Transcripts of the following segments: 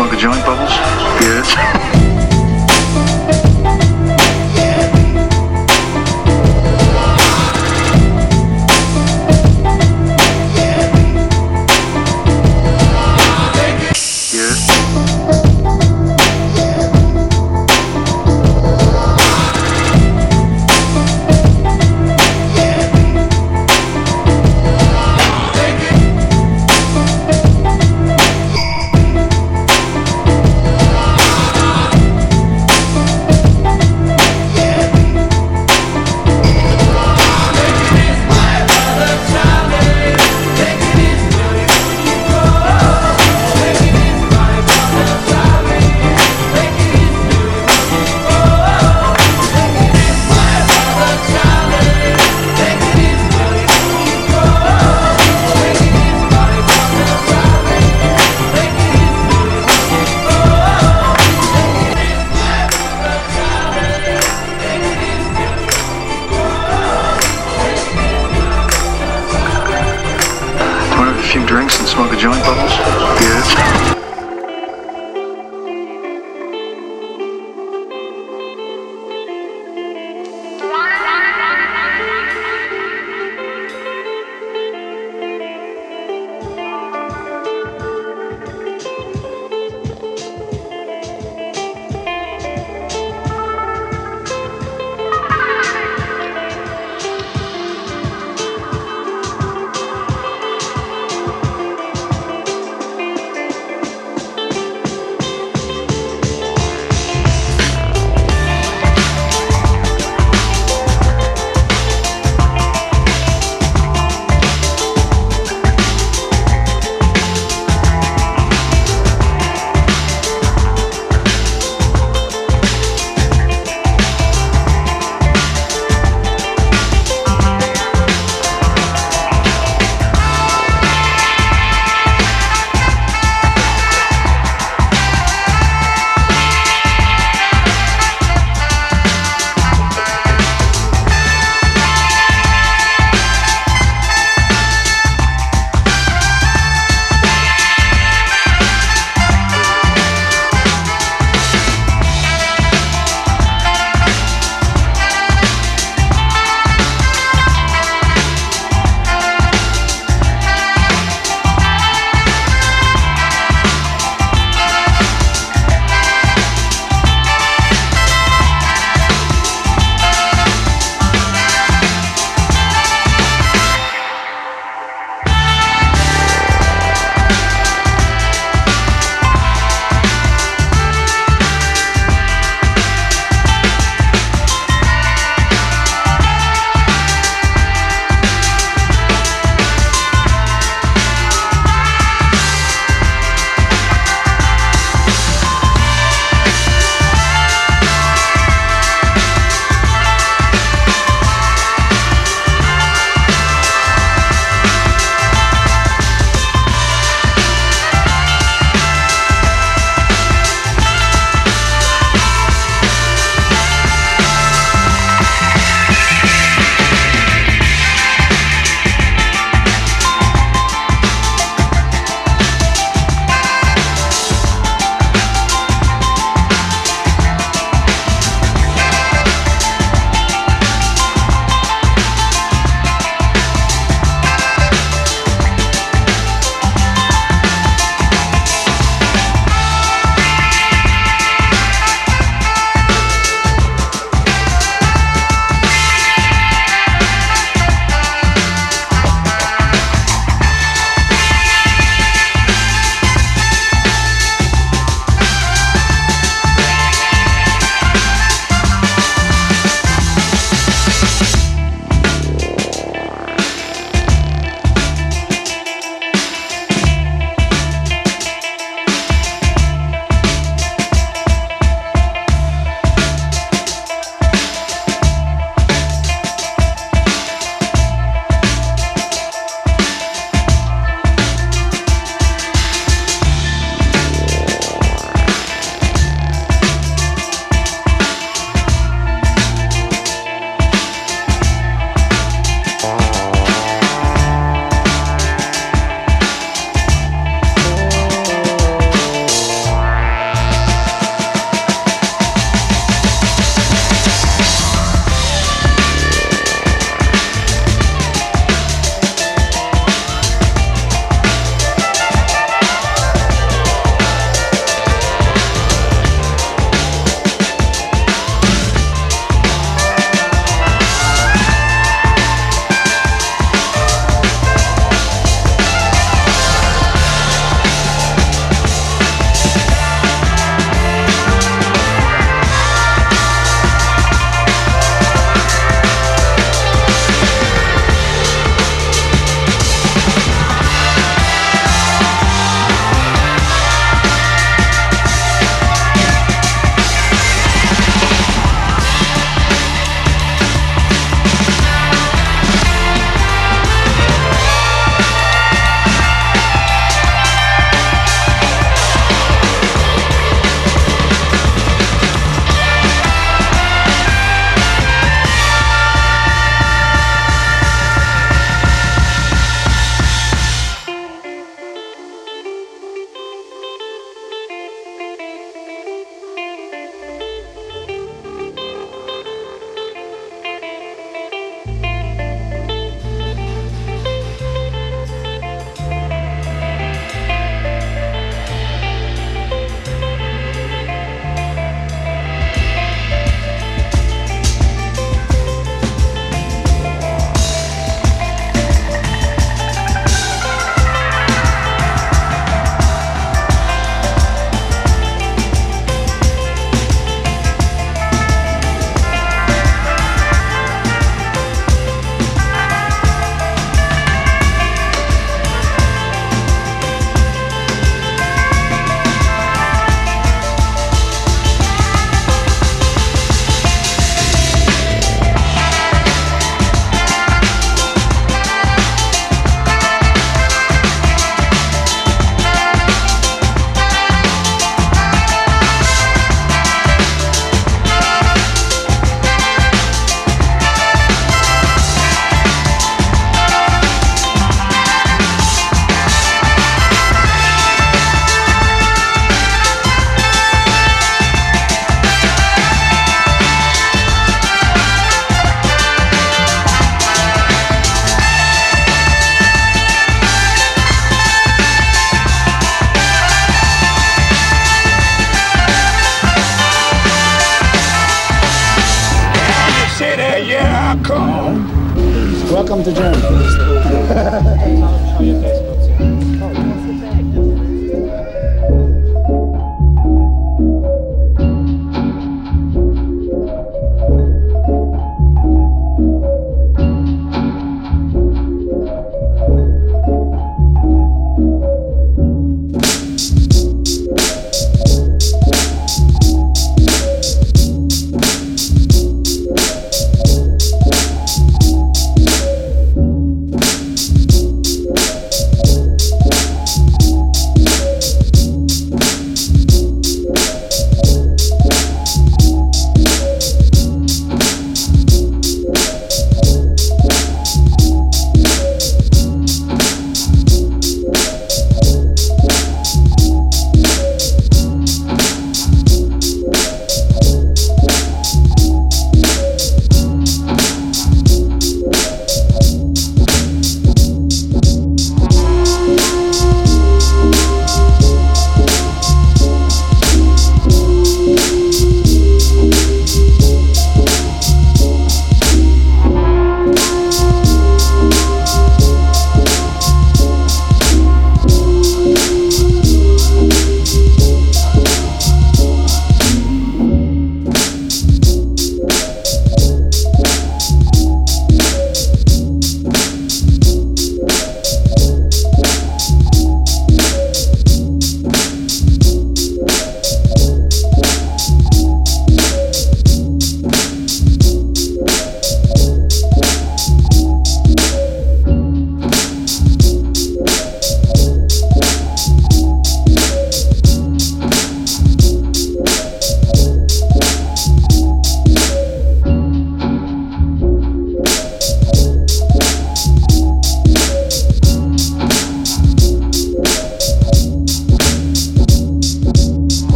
smoke a joint, Bubbles? Yes.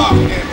locked.